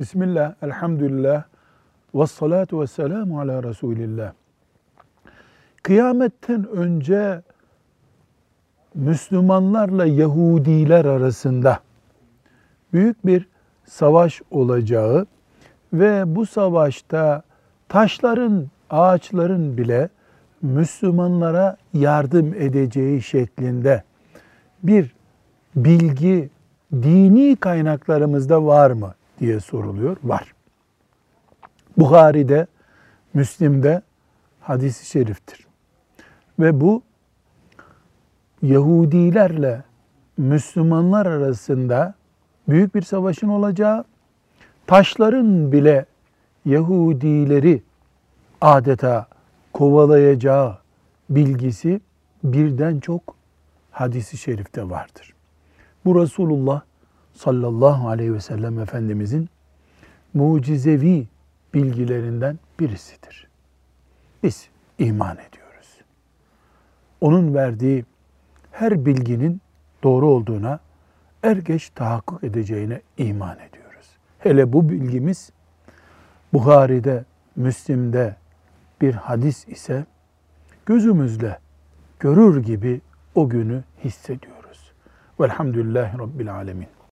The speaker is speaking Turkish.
Bismillah, elhamdülillah, ve salatu ve selamu ala Resulillah. Kıyametten önce Müslümanlarla Yahudiler arasında büyük bir savaş olacağı ve bu savaşta taşların, ağaçların bile Müslümanlara yardım edeceği şeklinde bir bilgi dini kaynaklarımızda var mı diye soruluyor. Var. Bukhari'de, Müslim'de hadisi şeriftir. Ve bu Yahudilerle Müslümanlar arasında büyük bir savaşın olacağı, taşların bile Yahudileri adeta kovalayacağı bilgisi birden çok hadisi şerifte vardır. Bu Resulullah sallallahu aleyhi ve sellem Efendimizin mucizevi bilgilerinden birisidir. Biz iman ediyoruz. Onun verdiği her bilginin doğru olduğuna er geç tahakkuk edeceğine iman ediyoruz. Hele bu bilgimiz Buhari'de, Müslim'de bir hadis ise gözümüzle görür gibi o günü hissediyoruz. Velhamdülillahi Rabbil Alemin.